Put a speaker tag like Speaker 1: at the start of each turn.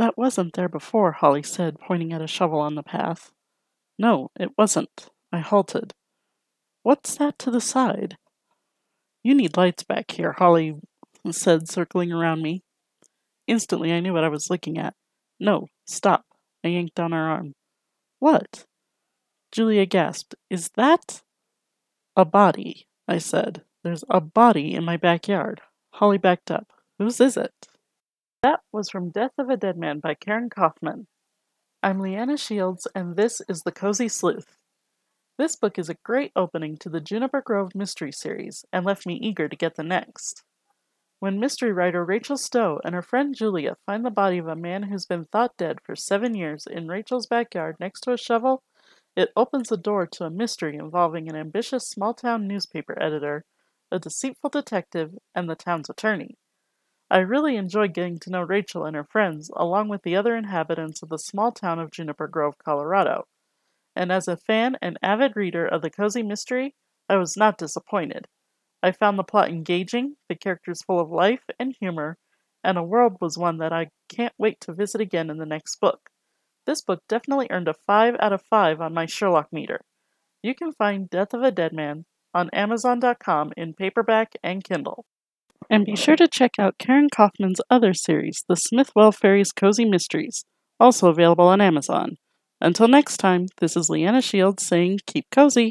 Speaker 1: That wasn't there before, Holly said, pointing at a shovel on the path. No, it wasn't. I halted. What's that to the side? You need lights back here, Holly said, circling around me. Instantly, I knew what I was looking at. No, stop. I yanked on her arm. What? Julia gasped. Is that? A body, I said. There's a body in my backyard. Holly backed up. Whose is it? That was from Death of a Dead Man by Karin Kaufman. I'm Leanna Shields, and this is The Cozy Sleuth. This book is a great opening to the Juniper Grove mystery series and left me eager to get the next. When mystery writer Rachel Stowe and her friend Julia find the body of a man who's been thought dead for seven years in Rachel's backyard next to a shovel, it opens the door to a mystery involving an ambitious small town newspaper editor, a deceitful detective, and the town's attorney. I really enjoyed getting to know Rachel and her friends, along with the other inhabitants of the small town of Juniper Grove, Colorado. And as a fan and avid reader of the cozy mystery, I was not disappointed. I found the plot engaging, the characters full of life and humor, and a world was one that I can't wait to visit again in the next book. This book definitely earned a 5 out of 5 on my Sherlock meter. You can find Death of a Dead Man on Amazon.com in paperback and Kindle. And be sure to check out Karin Kaufman's other series, The Smithwell Fairies Cozy Mysteries, also available on Amazon. Until next time, this is Leanna Shields saying keep cozy.